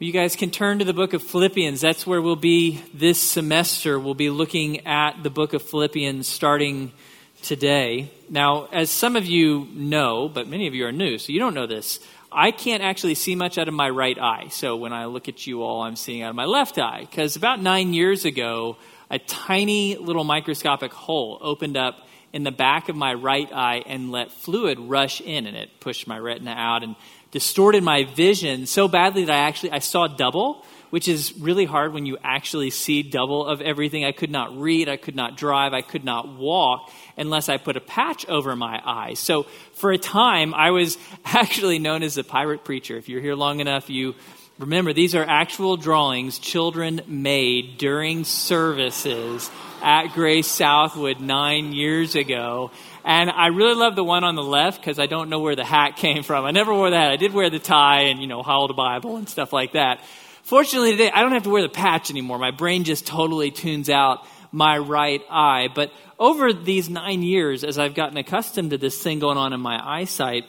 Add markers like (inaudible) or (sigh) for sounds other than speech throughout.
You guys can turn to the book of Philippians. That's where we'll be this semester. We'll be looking at the book of Philippians starting today. Now, as some of you know, but many of you are new, so you don't know this, I can't actually see much out of my right eye. So when I look at you all, I'm seeing out of my left eye. Because about nine years ago, a tiny little microscopic hole opened up in the back of my right eye and let fluid rush in, and it pushed my retina out and distorted my vision so badly that I actually I saw double, which is really hard when you actually see double of everything. I could not read, I could not drive, I could not walk unless I put a patch over my eyes. So for a time, I was (laughs) actually known as the pirate preacher. If you're here long enough, you remember these are actual drawings children made during services at Grace Southwood nine years ago. And I really love the one on the left because I don't know where the hat (laughs) came from. I never wore that. I did wear the tie and, you know, hold a Bible and stuff like that. Fortunately today, I don't have to wear the patch anymore. My brain just totally tunes out my right eye. But over these nine years, as I've gotten accustomed to this thing going on in my eyesight,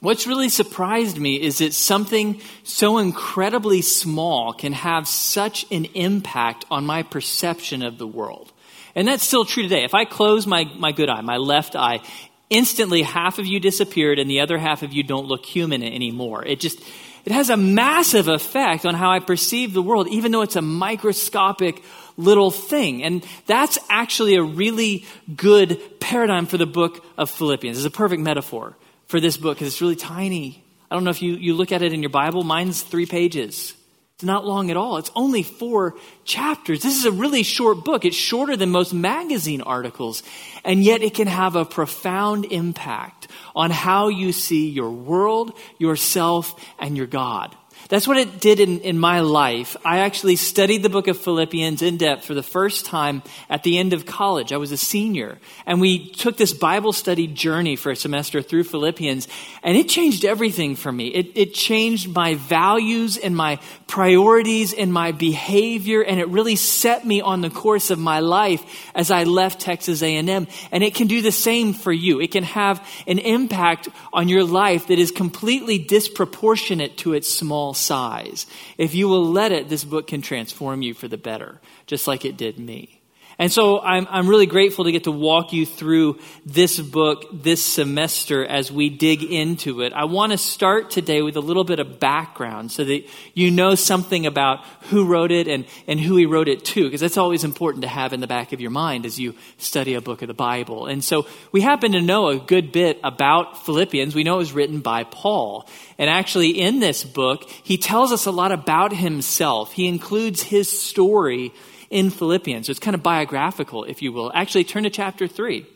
What's really surprised me is that something so incredibly small can have such an impact on my perception of the world. And that's still true today. If I close my, my good eye, my left eye, instantly half of you disappeared and the other half of you don't look human anymore. It just, it has a massive effect on how I perceive the world, even though it's a microscopic little thing. And that's actually a really good paradigm for the book of Philippians. It's a perfect metaphor for this book because it's really tiny. I don't know if you, you look at it in your Bible. Mine's three pages. It's not long at all. It's only four chapters. This is a really short book. It's shorter than most magazine articles. And yet it can have a profound impact on how you see your world, yourself, and your God. That's what it did in, in my life. I actually studied the book of Philippians in depth for the first time at the end of college. I was a senior. And we took this Bible study journey for a semester through Philippians. And it changed everything for me. It, it changed my values and my priorities and my behavior. And it really set me on the course of my life as I left Texas A&M. And it can do the same for you. It can have an impact on your life that is completely disproportionate to its small size. If you will let it, this book can transform you for the better, just like it did me. And so I'm, I'm really grateful to get to walk you through this book this semester as we dig into it. I want to start today with a little bit of background so that you know something about who wrote it and, and who he wrote it to, because that's always important to have in the back of your mind as you study a book of the Bible. And so we happen to know a good bit about Philippians. We know it was written by Paul. And actually, in this book, he tells us a lot about himself. He includes his story in Philippians. It's kind of biographical, if you will. Actually, turn to chapter 3.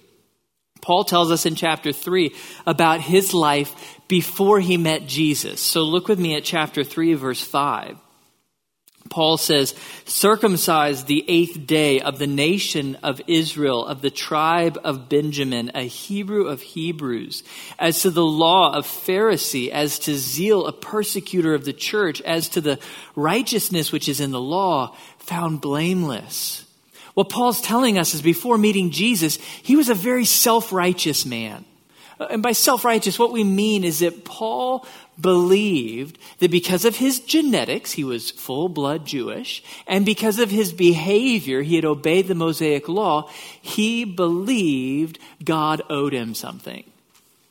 Paul tells us in chapter 3 about his life before he met Jesus. So look with me at chapter 3, verse 5. Paul says, circumcised the eighth day of the nation of Israel, of the tribe of Benjamin, a Hebrew of Hebrews, as to the law of Pharisee, as to zeal, a persecutor of the church, as to the righteousness which is in the law, found blameless. What Paul's telling us is before meeting Jesus, he was a very self righteous man. And by self righteous, what we mean is that Paul believed that because of his genetics, he was full blood Jewish, and because of his behavior, he had obeyed the Mosaic law, he believed God owed him something.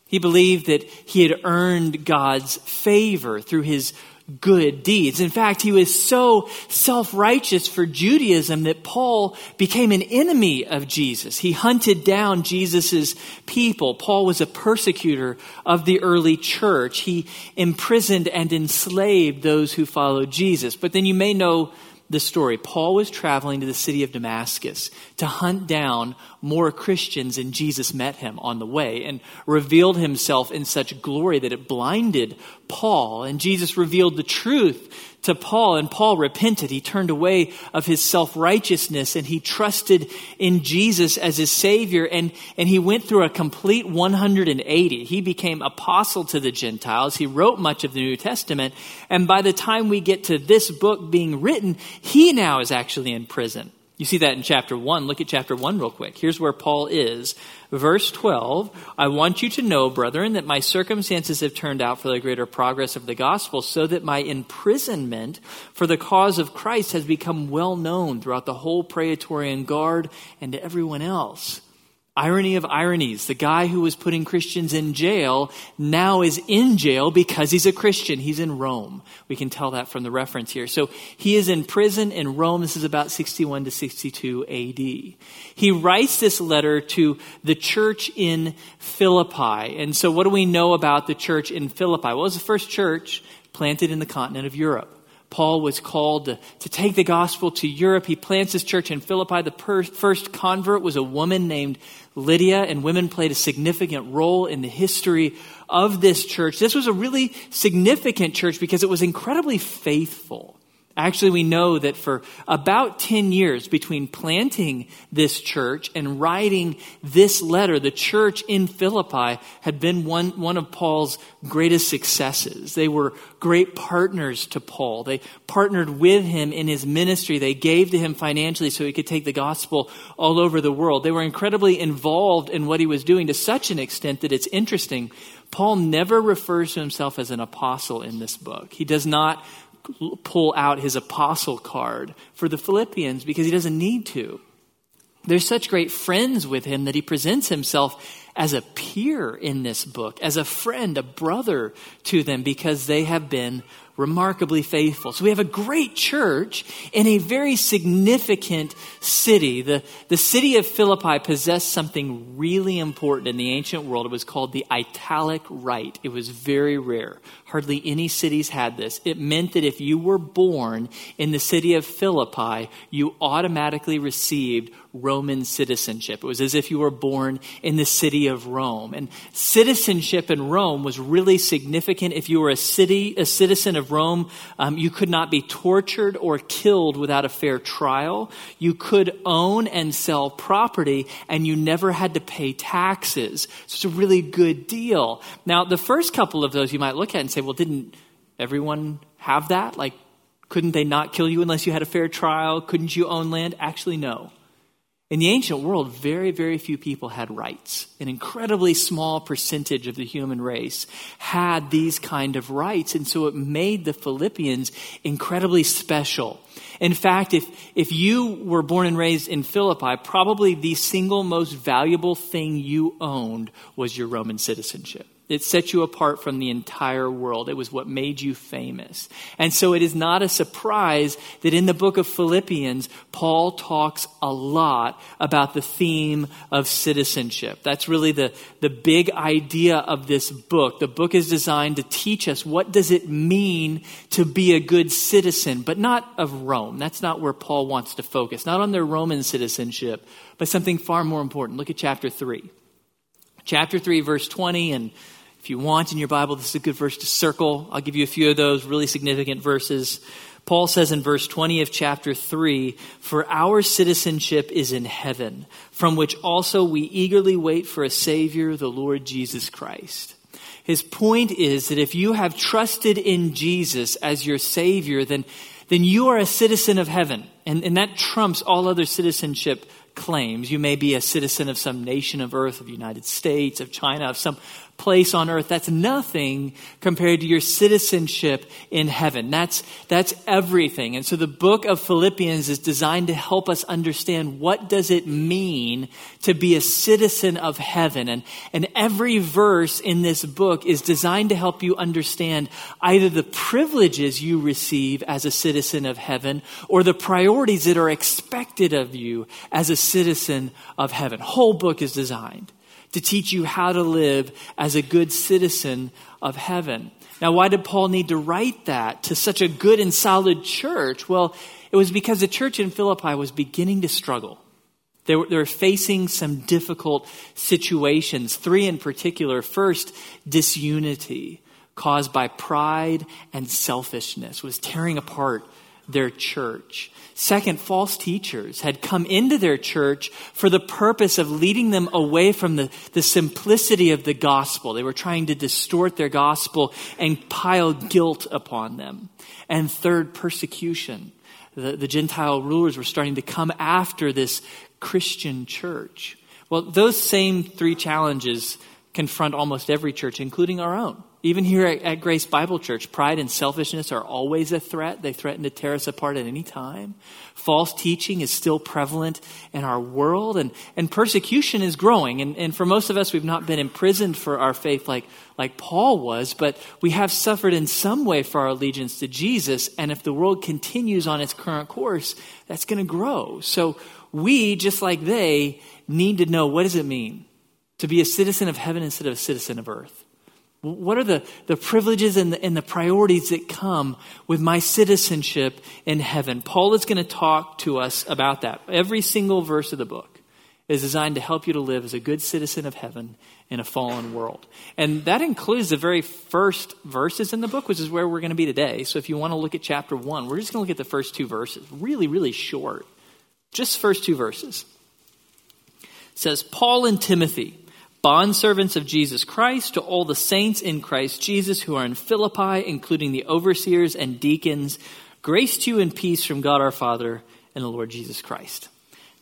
He believed that he had earned God's favor through his good deeds. In fact, he was so self-righteous for Judaism that Paul became an enemy of Jesus. He hunted down Jesus' people. Paul was a persecutor of the early church. He imprisoned and enslaved those who followed Jesus. But then you may know the story. Paul was traveling to the city of Damascus to hunt down more Christians, and Jesus met him on the way and revealed himself in such glory that it blinded Paul. And Jesus revealed the truth to Paul, and Paul repented. He turned away of his self righteousness and he trusted in Jesus as his Savior, and, and he went through a complete 180. He became apostle to the Gentiles. He wrote much of the New Testament, and by the time we get to this book being written, he now is actually in prison. You see that in chapter 1. Look at chapter 1 real quick. Here's where Paul is. Verse 12 I want you to know, brethren, that my circumstances have turned out for the greater progress of the gospel, so that my imprisonment for the cause of Christ has become well known throughout the whole Praetorian Guard and to everyone else. Irony of ironies. The guy who was putting Christians in jail now is in jail because he's a Christian. He's in Rome. We can tell that from the reference here. So he is in prison in Rome. This is about 61 to 62 AD. He writes this letter to the church in Philippi. And so what do we know about the church in Philippi? It was the first church planted in the continent of Europe. Paul was called to, to, take the gospel to Europe. He plants his church in Philippi. The per, first convert was a woman named Lydia, and women played a significant role in the history of this church. This was a really significant church because it was incredibly faithful. Actually, we know that for about 10 years between planting this church and writing this letter, the church in Philippi had been one, one of Paul's greatest successes. They were great partners to Paul. They partnered with him in his ministry. They gave to him financially so he could take the gospel all over the world. They were incredibly involved in what he was doing to such an extent that it's interesting. Paul never refers to himself as an apostle in this book. He does not pull out his apostle card for the Philippians because he doesn't need to. They're such great friends with him that he presents himself as a peer in this book, as a friend, a brother to them because they have been remarkably faithful. So we have a great church in a very significant city. The, the city of Philippi possessed something really important in the ancient world. It was called the italic right. It was very rare. Hardly any cities had this. It meant that if you were born in the city of Philippi, you automatically received Roman citizenship. It was as if you were born in the city of Rome. And citizenship in Rome was really significant. If you were a city, a citizen of Rome, um, you could not be tortured or killed without a fair trial. You could own and sell property, and you never had to pay taxes. So it's a really good deal. Now, the first couple of those you might look at and say, well, didn't everyone have that? Like, couldn't they not kill you unless you had a fair trial? Couldn't you own land? Actually, no. In the ancient world, very, very few people had rights. An incredibly small percentage of the human race had these kind of rights, and so it made the Philippians incredibly special. In fact, if, if you were born and raised in Philippi, probably the single most valuable thing you owned was your Roman citizenship. It set you apart from the entire world. It was what made you famous. And so it is not a surprise that in the book of Philippians, Paul talks a lot about the theme of citizenship. That's really the, the big idea of this book. The book is designed to teach us what does it mean to be a good citizen, but not of Rome. That's not where Paul wants to focus. Not on their Roman citizenship, but something far more important. Look at chapter 3. Chapter 3, verse 20, and if you want in your Bible, this is a good verse to circle. I'll give you a few of those really significant verses. Paul says in verse 20 of chapter 3 For our citizenship is in heaven, from which also we eagerly wait for a Savior, the Lord Jesus Christ. His point is that if you have trusted in Jesus as your Savior, then, then you are a citizen of heaven. And, and that trumps all other citizenship claims. You may be a citizen of some nation of earth, of the United States, of China, of some place on earth. That's nothing compared to your citizenship in heaven. That's, that's everything. And so the book of Philippians is designed to help us understand what does it mean to be a citizen of heaven. And, and every verse in this book is designed to help you understand either the privileges you receive as a citizen of heaven or the priorities that are expected of you as a citizen of heaven. Whole book is designed to teach you how to live as a good citizen of heaven. Now, why did Paul need to write that to such a good and solid church? Well, it was because the church in Philippi was beginning to struggle. They were, they were facing some difficult situations, three in particular. First, disunity caused by pride and selfishness was tearing apart their church. Second, false teachers had come into their church for the purpose of leading them away from the, the simplicity of the gospel. They were trying to distort their gospel and pile guilt upon them. And third, persecution. The, the Gentile rulers were starting to come after this Christian church. Well, those same three challenges confront almost every church, including our own. Even here at, at, Grace Bible Church, pride and selfishness are always a threat. They threaten to tear us apart at any time. False teaching is still prevalent in our world, and, and persecution is growing. And, and for most of us, we've not been imprisoned for our faith like, like Paul was, but we have suffered in some way for our allegiance to Jesus. And if the world continues on its current course, that's going to grow. So we, just like they, need to know what does it mean to be a citizen of heaven instead of a citizen of earth? What are the, the privileges and the, and the priorities that come with my citizenship in heaven? Paul is going to talk to us about that. Every single verse of the book is designed to help you to live as a good citizen of heaven in a fallen world. And that includes the very first verses in the book, which is where we're going to be today. So if you want to look at chapter one, we're just going to look at the first two verses. Really, really short. Just first two verses. It says, Paul and Timothy bondservants of Jesus Christ, to all the saints in Christ Jesus who are in Philippi, including the overseers and deacons, grace to you and peace from God our Father and the Lord Jesus Christ.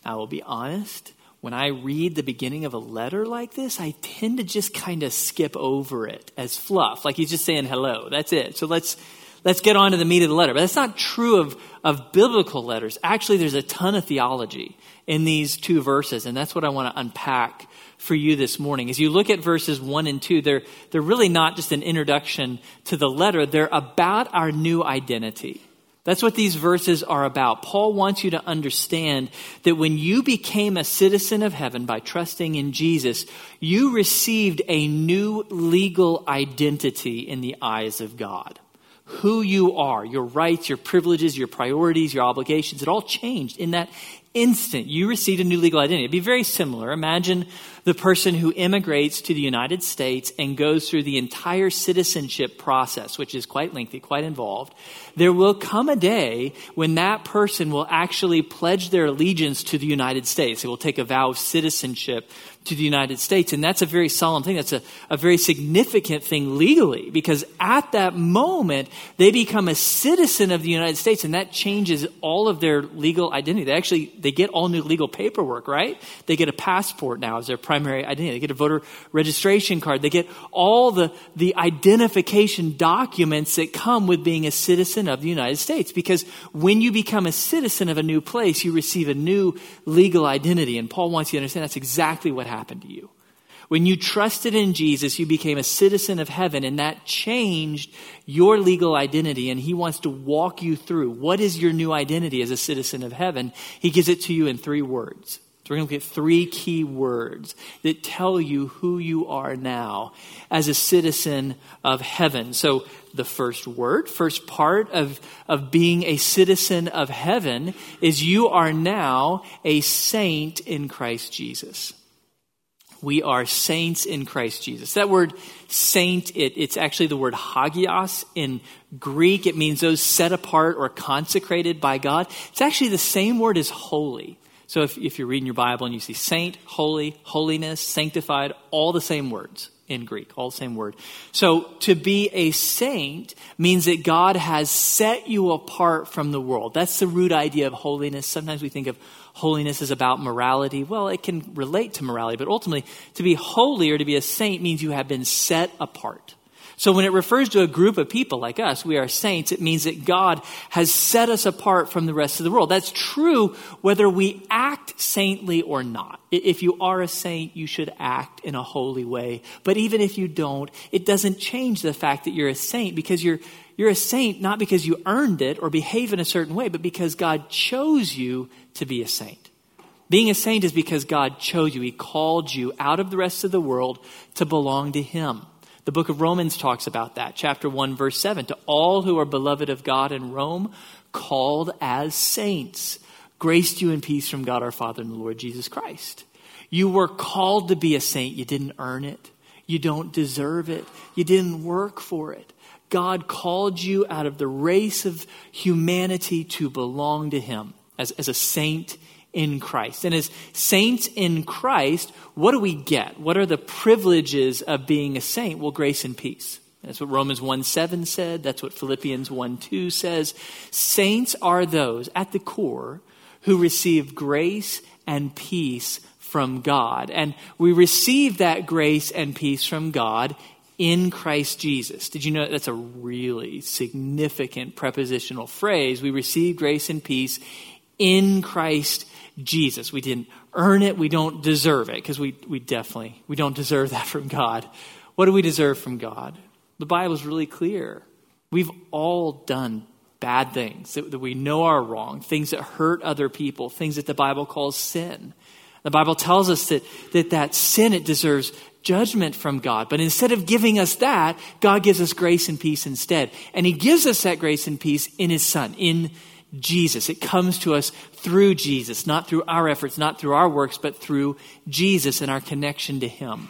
Now, I will be honest, when I read the beginning of a letter like this, I tend to just kind of skip over it as fluff, like he's just saying hello. That's it. So let's let's get on to the meat of the letter. But that's not true of, of biblical letters. Actually, there's a ton of theology in these two verses, and that's what I want to unpack for you this morning. As you look at verses 1 and 2, they're, they're really not just an introduction to the letter, they're about our new identity. That's what these verses are about. Paul wants you to understand that when you became a citizen of heaven by trusting in Jesus, you received a new legal identity in the eyes of God. Who you are, your rights, your privileges, your priorities, your obligations, it all changed in that instant you received a new legal identity. It'd be very similar. Imagine the person who immigrates to the United States and goes through the entire citizenship process, which is quite lengthy, quite involved. There will come a day when that person will actually pledge their allegiance to the United States. They will take a vow of citizenship to the United States. And that's a very solemn thing. That's a, a very significant thing legally because at that moment, they become a citizen of the United States and that changes all of their legal identity. They actually, they get all new legal paperwork, right? They get a passport now as their primary identity. They get a voter registration card. They get all the, the identification documents that come with being a citizen of the United States because when you become a citizen of a new place, you receive a new legal identity. And Paul wants you to understand that's exactly what happened to you. When you trusted in Jesus, you became a citizen of heaven, and that changed your legal identity. And He wants to walk you through what is your new identity as a citizen of heaven. He gives it to you in three words. So we're going to look at three key words that tell you who you are now as a citizen of heaven. So the first word, first part of, of being a citizen of heaven is you are now a saint in Christ Jesus we are saints in Christ Jesus. That word saint, it, it's actually the word hagios in Greek. It means those set apart or consecrated by God. It's actually the same word as holy. So if, if you're reading your Bible and you see saint, holy, holiness, sanctified, all the same words in Greek, all the same word. So to be a saint means that God has set you apart from the world. That's the root idea of holiness. Sometimes we think of holiness as about morality. Well, it can relate to morality, but ultimately, to be holy or to be a saint means you have been set apart. So when it refers to a group of people like us, we are saints, it means that God has set us apart from the rest of the world. That's true whether we act saintly or not. If you are a saint, you should act in a holy way. But even if you don't, it doesn't change the fact that you're a saint because you're, you're a saint not because you earned it or behave in a certain way, but because God chose you to be a saint. Being a saint is because God chose you. He called you out of the rest of the world to belong to Him. The book of Romans talks about that. Chapter 1, verse 7. To all who are beloved of God in Rome, called as saints, grace to you in peace from God our Father and the Lord Jesus Christ. You were called to be a saint. You didn't earn it. You don't deserve it. You didn't work for it. God called you out of the race of humanity to belong to Him as, as a saint in Christ. And as saints in Christ, what do we get? What are the privileges of being a saint? Well, grace and peace. That's what Romans 1 7 said. That's what Philippians 1 2 says. Saints are those at the core who receive grace and peace from God. And we receive that grace and peace from God in Christ Jesus. Did you know that's a really significant prepositional phrase? We receive grace and peace in Christ Jesus. We didn't earn it, we don't deserve it, because we, we definitely we don't deserve (laughs) that from God. What do we deserve from God? The Bible is really clear. We've all done bad things that, that we know are wrong, things that hurt other people, things that the Bible calls sin. The Bible tells us that that, that sin, it deserves judgment from God. But instead of giving us that, God gives us grace and peace instead. And He gives us that grace and peace in His Son, in Jesus. It comes to us through Jesus, not through our efforts, not through our works, but through Jesus and our connection to Him.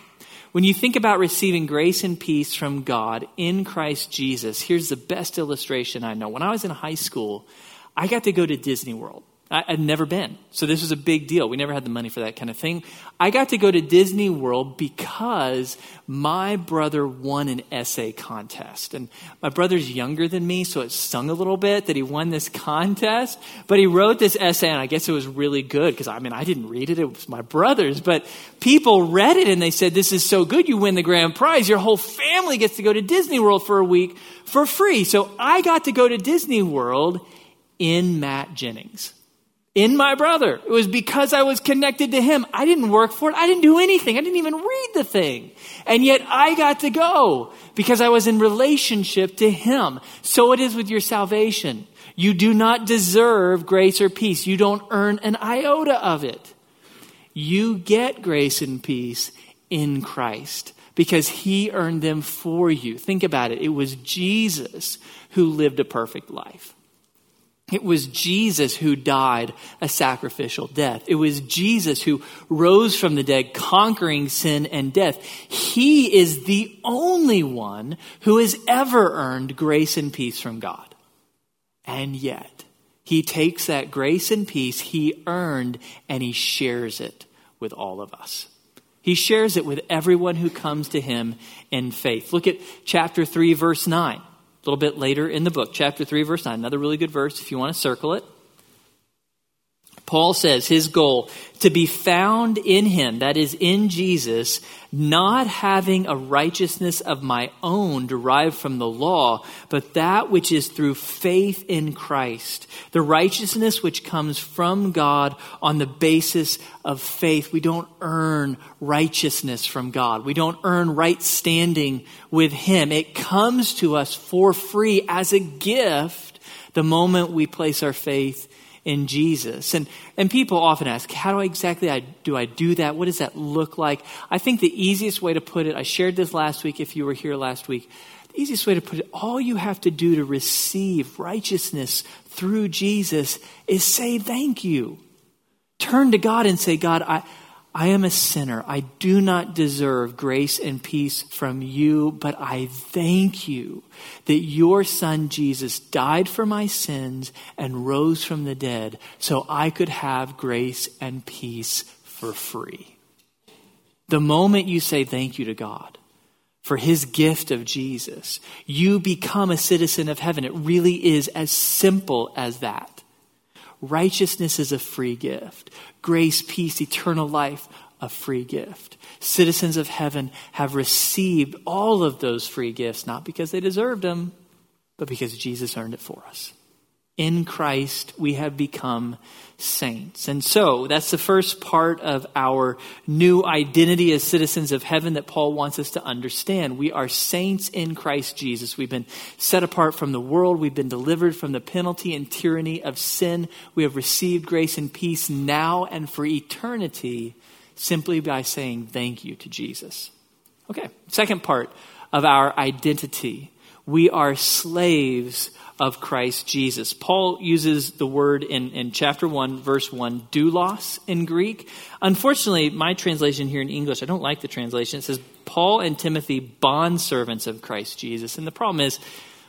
When you think about receiving grace and peace from God in Christ Jesus, here's the best illustration I know. When I was in high school, I got to go to Disney World. I, would never been. So this was a big deal. We never had the money for that kind of thing. I got to go to Disney World because my brother won an essay contest. And my brother's younger than me, so it stung a little bit that he won this contest. But he wrote this essay, and I guess it was really good because I mean, I didn't read it. It was my brother's. But people read it and they said, This is so good. You win the grand prize. Your whole family gets to go to Disney World for a week for free. So I got to go to Disney World in Matt Jennings in my brother. It was because I was connected to him. I didn't work for it. I didn't do anything. I didn't even read the thing. And yet I got to go because I was in relationship to him. So it is with your salvation. You do not deserve grace or peace. You don't earn an iota of it. You get grace and peace in Christ because he earned them for you. Think about it. It was Jesus who lived a perfect life. It was Jesus who died a sacrificial death. It was Jesus who rose from the dead, conquering sin and death. He is the only one who has ever earned grace and peace from God. And yet, he takes that grace and peace he earned and he shares it with all of us. He shares it with everyone who comes to him in faith. Look at chapter 3, verse 9 a little bit later in the book, chapter 3, verse 9. Another really good verse if you want to circle it. Paul says his goal to be found in him, that is in Jesus, not having a righteousness of my own derived from the law, but that which is through faith in Christ. The righteousness which comes from God on the basis of faith. We don't earn righteousness from God. We don't earn right standing with him. It comes to us for free as a gift the moment we place our faith in Jesus. And, and people often ask, how do I exactly I, do I do that? What does that look like? I think the easiest way to put it, I shared this last week if you were here last week. The easiest way to put it, all you have to do to receive righteousness through Jesus is say thank you. Turn to God and say, God, I, I am a sinner. I do not deserve grace and peace from you, but I thank you that your son Jesus died for my sins and rose from the dead so I could have grace and peace for free. The moment you say thank you to God for his gift of Jesus, you become a citizen of heaven. It really is as simple as that. Righteousness is a free gift. Grace, peace, eternal life, a free gift. Citizens of heaven have received all of those free gifts, not because they deserved them, but because Jesus earned it for us. In Christ, we have become saints. And so, that's the first part of our new identity as citizens of heaven that Paul wants us to understand. We are saints in Christ Jesus. We've been set apart from the world. We've been delivered from the penalty and tyranny of sin. We have received grace and peace now and for eternity simply by saying thank you to Jesus. Okay, second part of our identity. We are slaves of Christ Jesus. Paul uses the word in, in chapter 1, verse 1, doulos in Greek. Unfortunately, my translation here in English, I don't like the translation. It says, Paul and Timothy, bondservants of Christ Jesus. And the problem is,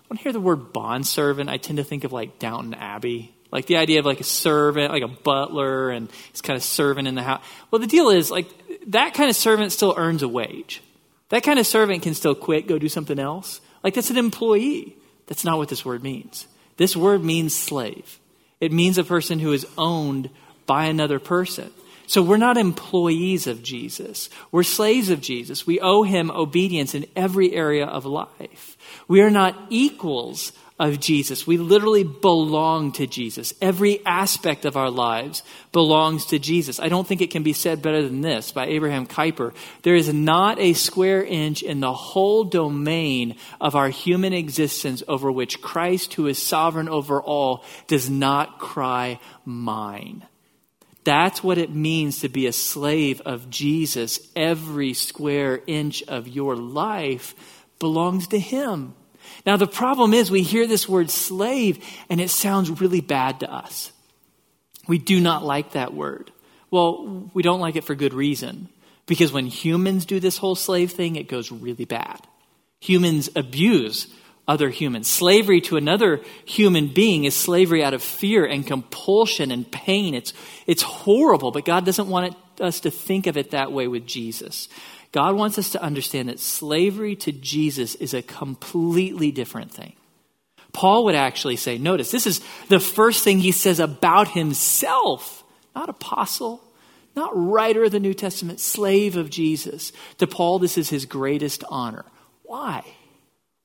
when I hear the word bondservant, I tend to think of like Downton Abbey. Like the idea of like a servant, like a butler, and he's kind of servant in the house. Well, the deal is like that kind of servant still earns a wage. That kind of servant can still quit, go do something else. Like that's an employee. That's not what this word means. This word means slave. It means a person who is owned by another person. So we're not employees of Jesus. We're slaves of Jesus. We owe him obedience in every area of life. We are not equals of Jesus. We literally belong to Jesus. Every aspect of our lives belongs to Jesus. I don't think it can be said better than this by Abraham Kuyper. There is not a square inch in the whole domain of our human existence over which Christ, who is sovereign over all, does not cry, Mine. That's what it means to be a slave of Jesus. Every square inch of your life belongs to Him. Now, the problem is we hear this word slave and it sounds really bad to us. We do not like that word. Well, we don't like it for good reason. Because when humans do this whole slave thing, it goes really bad. Humans abuse other humans. Slavery to another human being is slavery out of fear and compulsion and pain. It's, it's horrible, but God doesn't want it, us to think of it that way with Jesus. God wants us to understand that slavery to Jesus is a completely different thing. Paul would actually say, notice, this is the first thing he says about himself, not apostle, not writer of the New Testament, slave of Jesus. To Paul, this is his greatest honor. Why?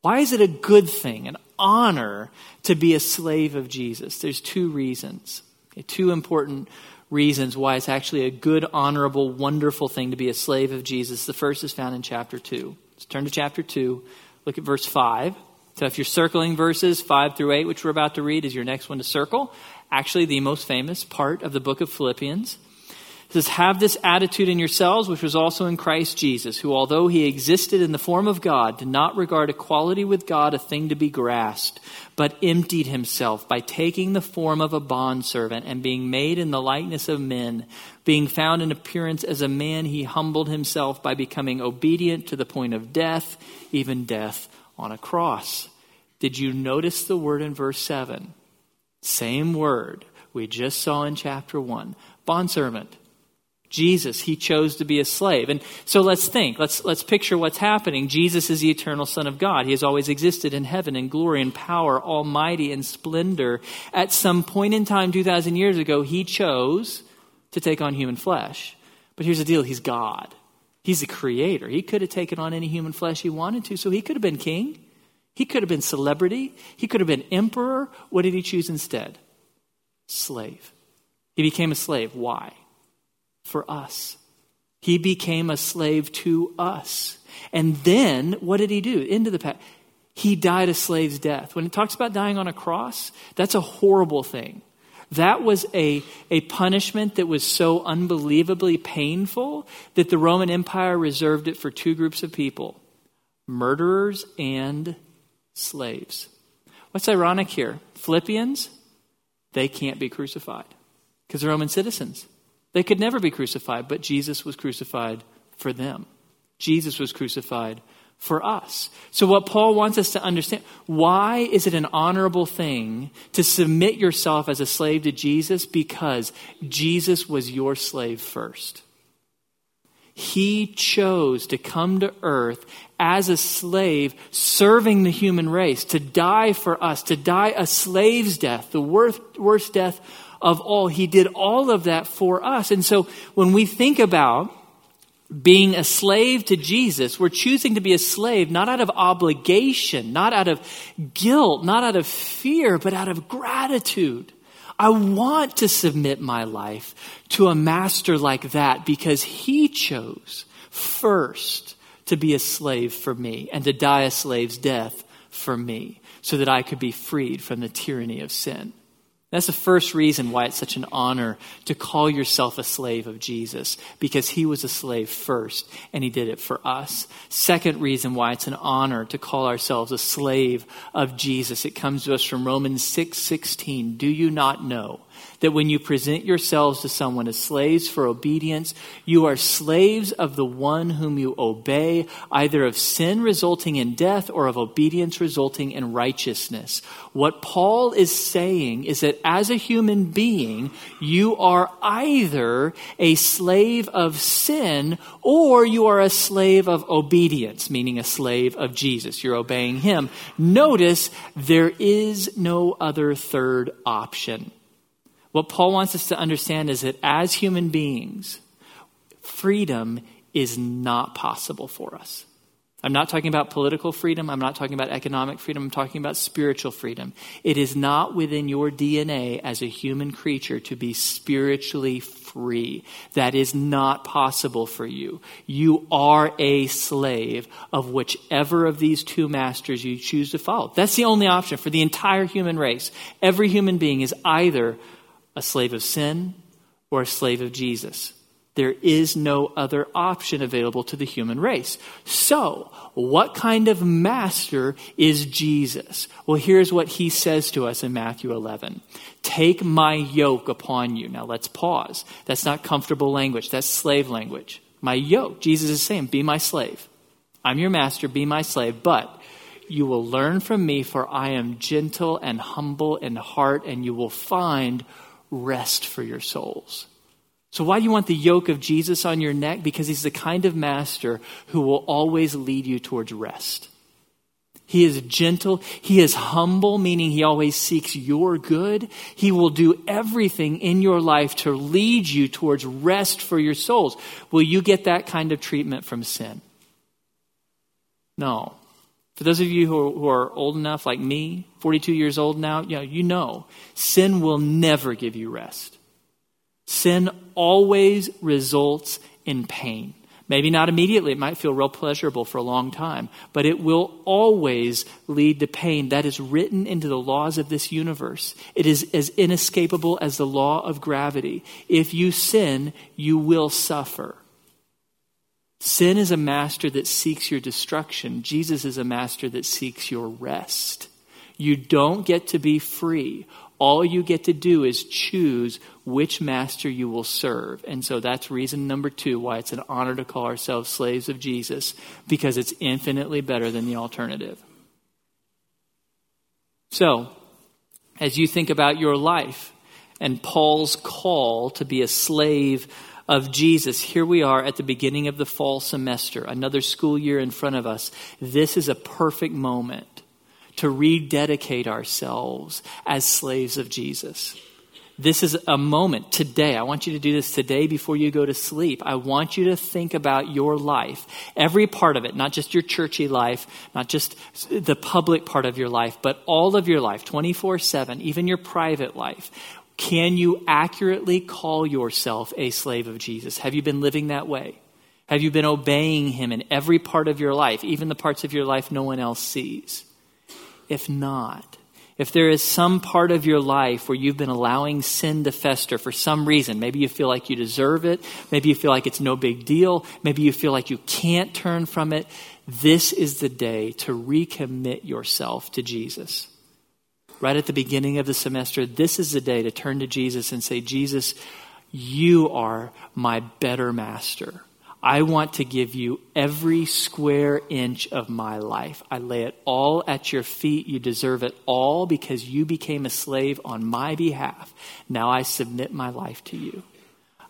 Why is it a good thing, an honor, to be a slave of Jesus? There's two reasons, okay, two important reasons why it's actually a good, honorable, wonderful thing to be a slave of Jesus. The first is found in chapter 2. Let's turn to chapter 2. Look at verse 5. So if you're circling verses 5 through 8, which we're about to read, is your next one to circle. Actually, the most famous part of the book of Philippians. Says, Have this attitude in yourselves, which was also in Christ Jesus, who, although he existed in the form of God, did not regard equality with God a thing to be grasped, but emptied himself by taking the form of a bondservant and being made in the likeness of men. Being found in appearance as a man, he humbled himself by becoming obedient to the point of death, even death on a cross. Did you notice the word in verse 7? Same word we just saw in chapter 1 bondservant. Jesus, he chose to be a slave. And so let's think, let's, let's picture what's happening. Jesus is the eternal Son of God. He has always existed in heaven in glory and power, almighty in splendor. At some point in time, 2,000 years ago, he chose to take on human flesh. But here's the deal he's God, he's the creator. He could have taken on any human flesh he wanted to, so he could have been king. He could have been celebrity. He could have been emperor. What did he choose instead? Slave. He became a slave. Why? For us. He became a slave to us. And then, what did he do? Into the past. He died a slave's death. When it talks about dying on a cross, that's a horrible thing. That was a, a punishment that was so unbelievably painful that the Roman Empire reserved it for two groups of people murderers and slaves. What's ironic here? Philippians, they can't be crucified because they're Roman citizens. They could never be crucified, but Jesus was crucified for them. Jesus was crucified for us. So, what Paul wants us to understand why is it an honorable thing to submit yourself as a slave to Jesus? Because Jesus was your slave first. He chose to come to earth as a slave, serving the human race, to die for us, to die a slave's death, the worst, worst death of all. He did all of that for us. And so when we think about being a slave to Jesus, we're choosing to be a slave not out of obligation, not out of guilt, not out of fear, but out of gratitude. I want to submit my life to a master like that because he chose first to be a slave for me and to die a slave's death for me so that I could be freed from the tyranny of sin. That's the first reason why it's such an honor to call yourself a slave of Jesus, because he was a slave first and he did it for us. Second reason why it's an honor to call ourselves a slave of Jesus. It comes to us from Romans 6 16. Do you not know that when you present yourselves to someone as slaves for obedience, you are slaves of the one whom you obey, either of sin resulting in death or of obedience resulting in righteousness. What Paul is saying is that as a human being, you are either a slave of sin or you are a slave of obedience, meaning a slave of Jesus. You're obeying him. Notice there is no other third option. What Paul wants us to understand is that as human beings, freedom is not possible for us. I'm not talking about political freedom. I'm not talking about economic freedom. I'm talking about spiritual freedom. It is not within your DNA as a human creature to be spiritually free. That is not possible for you. You are a slave of whichever of these two masters you choose to follow. That's the only option for the entire human race. Every human being is either a slave of sin or a slave of Jesus. There is no other option available to the human race. So, what kind of master is Jesus? Well, here's what he says to us in Matthew 11 Take my yoke upon you. Now, let's pause. That's not comfortable language, that's slave language. My yoke, Jesus is saying, Be my slave. I'm your master, be my slave, but you will learn from me, for I am gentle and humble in heart, and you will find rest for your souls. So, why do you want the yoke of Jesus on your neck? Because he's the kind of master who will always lead you towards rest. He is gentle. He is humble, meaning he always seeks your good. He will do everything in your life to lead you towards rest for your souls. Will you get that kind of treatment from sin? No. For those of you who are, who are, old enough, like me, 42 years old now, you know, you know, sin will never give you rest. Sin always results in pain. Maybe not immediately, it might feel real pleasurable for a long time, but it will always lead to pain. That is written into the laws of this universe. It is as inescapable as the law of gravity. If you sin, you will suffer. Sin is a master that seeks your destruction. Jesus is a master that seeks your rest. You don't get to be free. All you get to do is choose which master you will serve. And so that's reason number two why it's an honor to call ourselves slaves of Jesus, because it's infinitely better than the alternative. So, as you think about your life and Paul's call to be a slave of Jesus. Here we are at the beginning of the fall semester, another school year in front of us. This is a perfect moment to rededicate ourselves as slaves of Jesus. This is a moment today. I want you to do this today before you go to sleep. I want you to think about your life, every part of it, not just your churchy life, not just the public part of your life, but all of your life, 24 7, even your private life. Can you accurately call yourself a slave of Jesus? Have you been living that way? Have you been obeying him in every part of your life, even the parts of your life no one else sees? If not, if there is some part of your life where you've been allowing sin to fester for some reason, maybe you feel like you deserve it, maybe you feel like it's no big deal, maybe you feel like you can't turn from it, this is the day to recommit yourself to Jesus right at the beginning of the semester, this is the day to turn to Jesus and say, Jesus, you are my better master. I want to give you every square inch of my life. I lay it all at your feet. You deserve it all because you became a slave on my behalf. Now I submit my life to you.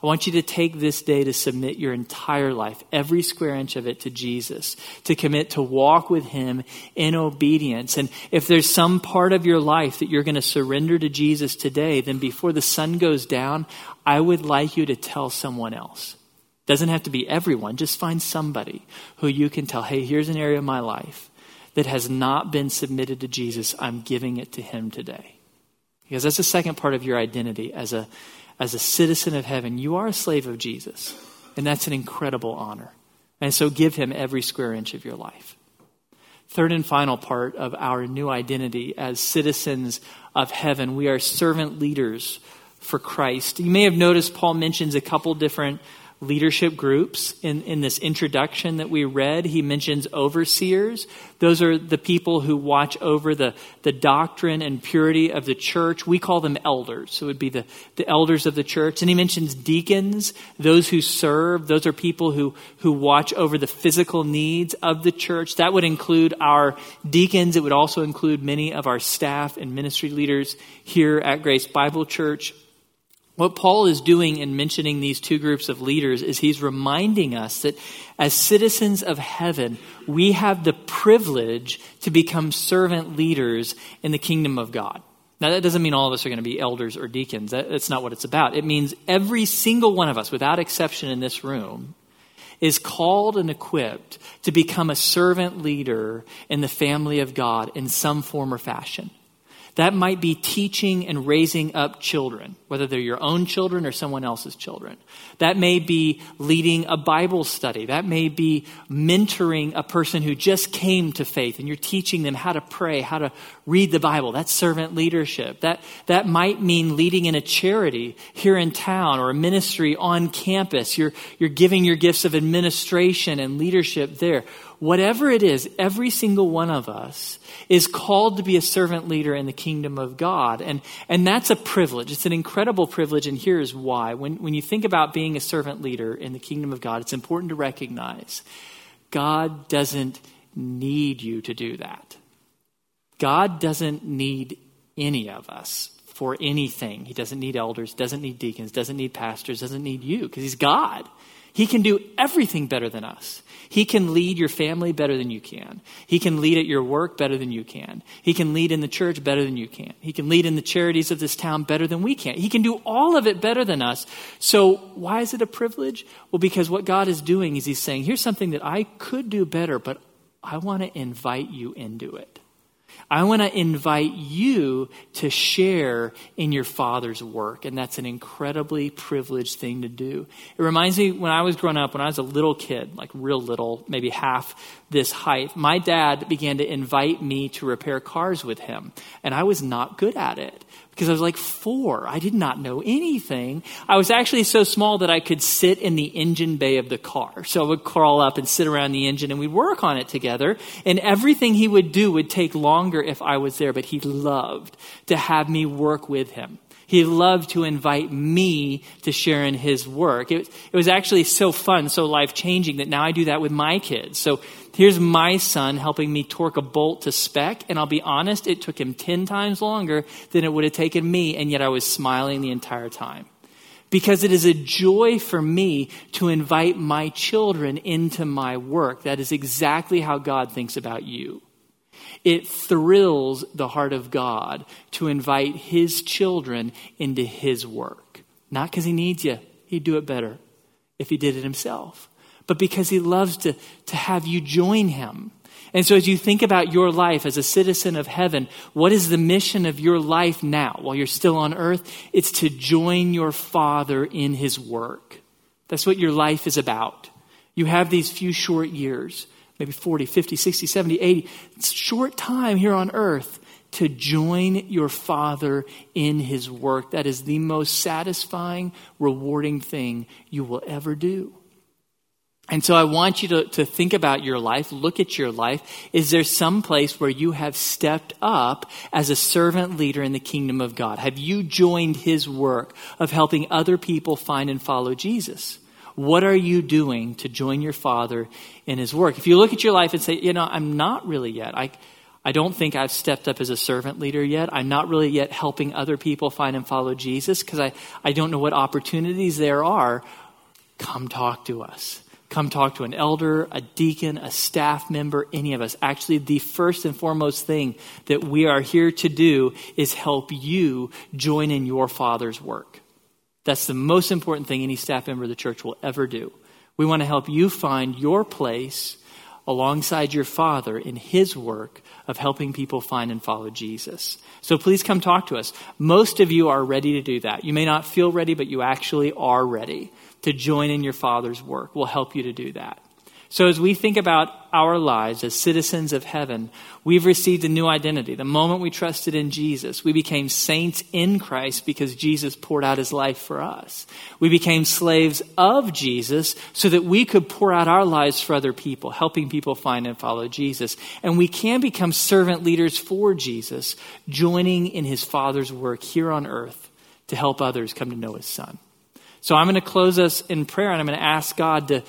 I want you to take this day to submit your entire life, every square inch of it, to Jesus, to commit to walk with Him in obedience. And if there's some part of your life that you're going to surrender to Jesus today, then before the sun goes down, I would like you to tell someone else. Doesn't have to be everyone, just find somebody who you can tell, hey, here's an area of my life that has not been submitted to Jesus. I'm giving it to Him today. Because that's the second part of your identity as a as a citizen of heaven, you are a slave of Jesus. And that's an incredible honor. And so give him every square inch of your life. Third and final part of our new identity as citizens of heaven, we are servant leaders for Christ. You may have noticed Paul mentions a couple different leadership groups. In, in this introduction that we read, he mentions overseers. Those are the people who watch over the, the doctrine and purity of the church. We call them elders. So it would be the, the elders of the church. And he mentions deacons, those who serve. Those are people who, who watch over the physical needs of the church. That would include our deacons. It would also include many of our staff and ministry leaders here at Grace Bible Church. What Paul is doing in mentioning these two groups of leaders is he's reminding us that as citizens of heaven, we have the privilege to become servant leaders in the kingdom of God. Now, that doesn't mean all of us are going to be elders or deacons. that's not what it's about. It means every single one of us, without exception in this room, is called and equipped to become a servant leader in the family of God in some form or fashion. That might be teaching and raising up children, whether they're your own children or someone else's children. That may be leading a Bible study. That may be mentoring a person who just came to faith and you're teaching them how to pray, how to read the Bible. That's servant leadership. That, that might mean leading in a charity here in town or a ministry on campus. You're, you're giving your gifts of administration and leadership there. Whatever it is, every single one of us is called to be a servant leader in the kingdom of God. And, and that's a privilege. It's an incredible privilege, and here's why. When, when you think about being a servant leader in the kingdom of God, it's important to recognize God doesn't need you to do that. God doesn't need any of us for anything. He doesn't need elders, doesn't need deacons, doesn't need pastors, doesn't need you, because He's God. He can do everything better than us. He can lead your family better than you can. He can lead at your work better than you can. He can lead in the church better than you can. He can lead in the charities of this town better than we can. He can do all of it better than us. So, why is it a privilege? Well, because what God is doing is He's saying, here's something that I could do better, but I want to invite you into it. I want to invite you to share in your Father's work. And that's an incredibly privileged thing to do. It reminds me when I was growing up, when I was a little kid, like real little, maybe half this height, my dad began to invite me to repair cars with him. And I was not good at it because I was like four. I did not know anything. I was actually so small that I could sit in the engine bay of the car. So I would crawl up and sit around the engine and we'd work on it together. And everything he would do would take longer if I was there, but he loved to have me work with him. He loved to invite me to share in his work. It, it was actually so fun, so life changing that now I do that with my kids. So here's my son helping me torque a bolt to spec. And I'll be honest, it took him 10 times longer than it would have taken me. And yet I was smiling the entire time. Because it is a joy for me to invite my children into my work. That is exactly how God thinks about you. It thrills the heart of God to invite his children into his work. Not because he needs you, he'd do it better if he did it himself, but because he loves to, to have you join him. And so, as you think about your life as a citizen of heaven, what is the mission of your life now while you're still on earth? It's to join your Father in his work. That's what your life is about. You have these few short years maybe 40, 50, 60, 70, 80, It's short time here on earth to join your Father in His work. That is the most satisfying, rewarding thing you will ever do. And so I want you to, to think about your life, look at your life. Is there some place where you have stepped up as a servant leader in the kingdom of God? Have you joined His work of helping other people find and follow Jesus? What are you doing to join your Father in His work? If you look at your life and say, you know, I'm not really yet. I, I don't think I've stepped up as a servant leader yet. I'm not really yet helping other people find and follow Jesus because I, I don't know what opportunities there are. Come talk to us. Come talk to an elder, a deacon, a staff member, any of us. Actually, the first and foremost thing that we are here to do is help you join in your Father's work. That's the most important thing any staff member of the church will ever do. We want to help you find your place alongside your Father in His work of helping people find and follow Jesus. So please come talk to us. Most of you are ready to do that. You may not feel ready, but you actually are ready to join in your Father's work. We'll help you to do that. So, as we think about our lives as citizens of heaven, we've received a new identity. The moment we trusted in Jesus, we became saints in Christ because Jesus poured out his life for us. We became slaves of Jesus so that we could pour out our lives for other people, helping people find and follow Jesus. And we can become servant leaders for Jesus, joining in his Father's work here on earth to help others come to know his Son. So, I'm going to close us in prayer and I'm going to ask God to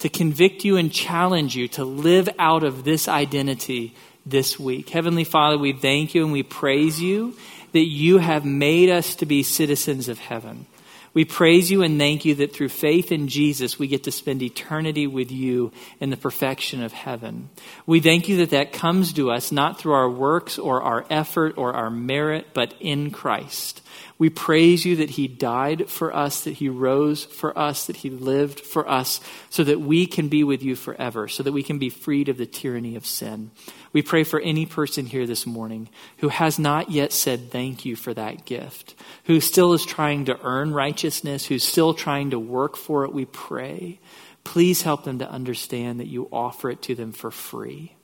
to convict you and challenge you to live out of this identity this week. Heavenly Father, we thank you and we praise you that you have made us to be citizens of heaven. We praise you and thank you that through faith in Jesus, we get to spend eternity with you in the perfection of heaven. We thank you that that comes to us not through our works or our effort or our merit, but in Christ. We praise you that he died for us, that he rose for us, that he lived for us, so that we can be with you forever, so that we can be freed of the tyranny of sin. We pray for any person here this morning who has not yet said thank you for that gift, who still is trying to earn righteousness, who's still trying to work for it. We pray. Please help them to understand that you offer it to them for free.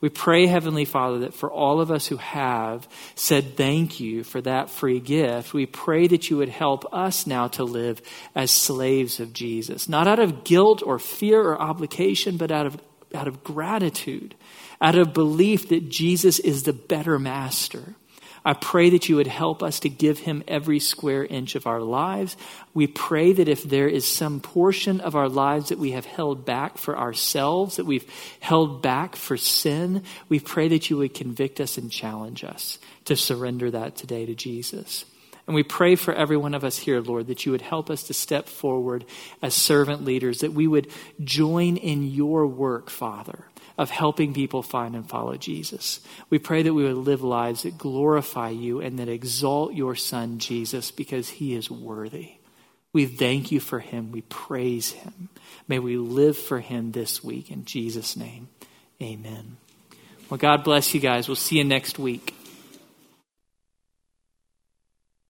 We pray, Heavenly Father, that for all of us who have said thank you for that free gift, we pray that you would help us now to live as slaves of Jesus, not out of guilt or fear or obligation, but out of, out of gratitude, out of belief that Jesus is the better master I pray that you would help us to give him every square inch of our lives. We pray that if there is some portion of our lives that we have held back for ourselves, that we've held back for sin, we pray that you would convict us and challenge us to surrender that today to Jesus. And we pray for every one of us here, Lord, that you would help us to step forward as servant leaders, that we would join in your work, Father of helping people find and follow Jesus. We pray that we would live lives that glorify you and that exalt your Son, Jesus, because he is worthy. We thank you for him. We praise him. May we live for him this week. In Jesus' name, amen. Well, God bless you guys. We'll see you next week.